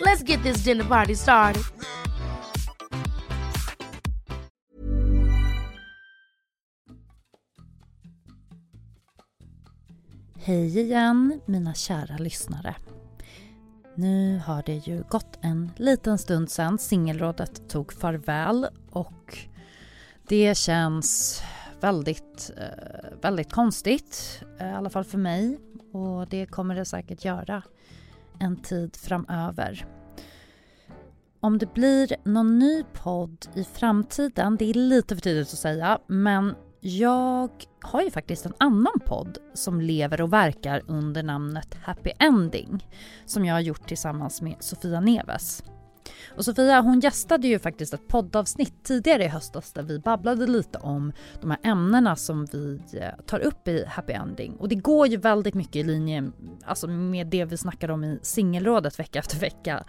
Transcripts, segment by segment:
Let's get this dinner party started. Hej igen mina kära lyssnare. Nu har det ju gått en liten stund sedan singelrådet tog farväl och det känns väldigt, eh, väldigt konstigt, eh, i alla fall för mig och det kommer det säkert göra en tid framöver. Om det blir någon ny podd i framtiden, det är lite för tidigt att säga, men jag har ju faktiskt en annan podd som lever och verkar under namnet Happy Ending som jag har gjort tillsammans med Sofia Neves. Och Sofia hon gästade ju faktiskt ett poddavsnitt tidigare i höstas där vi babblade lite om de här ämnena som vi eh, tar upp i Happy Ending. Och det går ju väldigt mycket i linje alltså med det vi snackar om i singelrådet vecka efter vecka.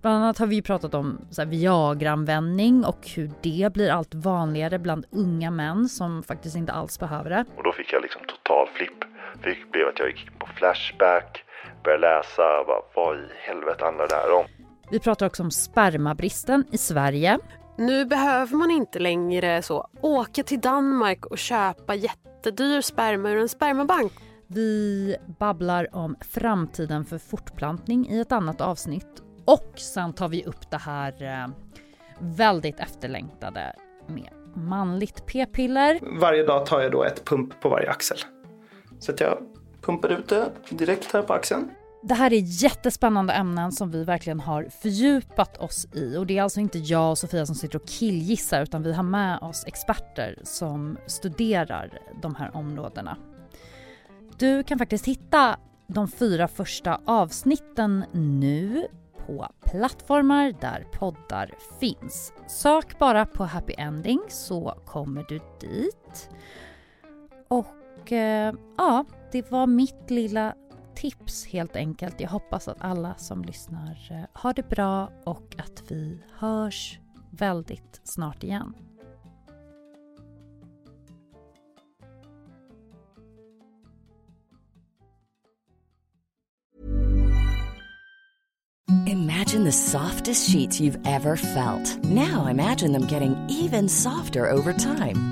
Bland annat har vi ju pratat om Viagra-användning och hur det blir allt vanligare bland unga män som faktiskt inte alls behöver det. Och då fick jag liksom total flipp. Det blev att jag gick på Flashback, började läsa, bara, vad i helvete handlar det här om? Vi pratar också om spermabristen i Sverige. Nu behöver man inte längre så åka till Danmark och köpa jättedyr sperma ur en spermabank. Vi babblar om framtiden för fortplantning i ett annat avsnitt och sen tar vi upp det här eh, väldigt efterlängtade med manligt p-piller. Varje dag tar jag då ett pump på varje axel. Så att jag pumpar ut det direkt här på axeln. Det här är jättespännande ämnen som vi verkligen har fördjupat oss i och det är alltså inte jag och Sofia som sitter och killgissar utan vi har med oss experter som studerar de här områdena. Du kan faktiskt hitta de fyra första avsnitten nu på plattformar där poddar finns. Sök bara på Happy Ending så kommer du dit. Och eh, ja, det var mitt lilla tips helt enkelt. Jag hoppas att alla som lyssnar eh, har det bra och att vi hörs väldigt snart igen. Imagine the softest sheets you've ever felt. Now imagine them getting even softer over time.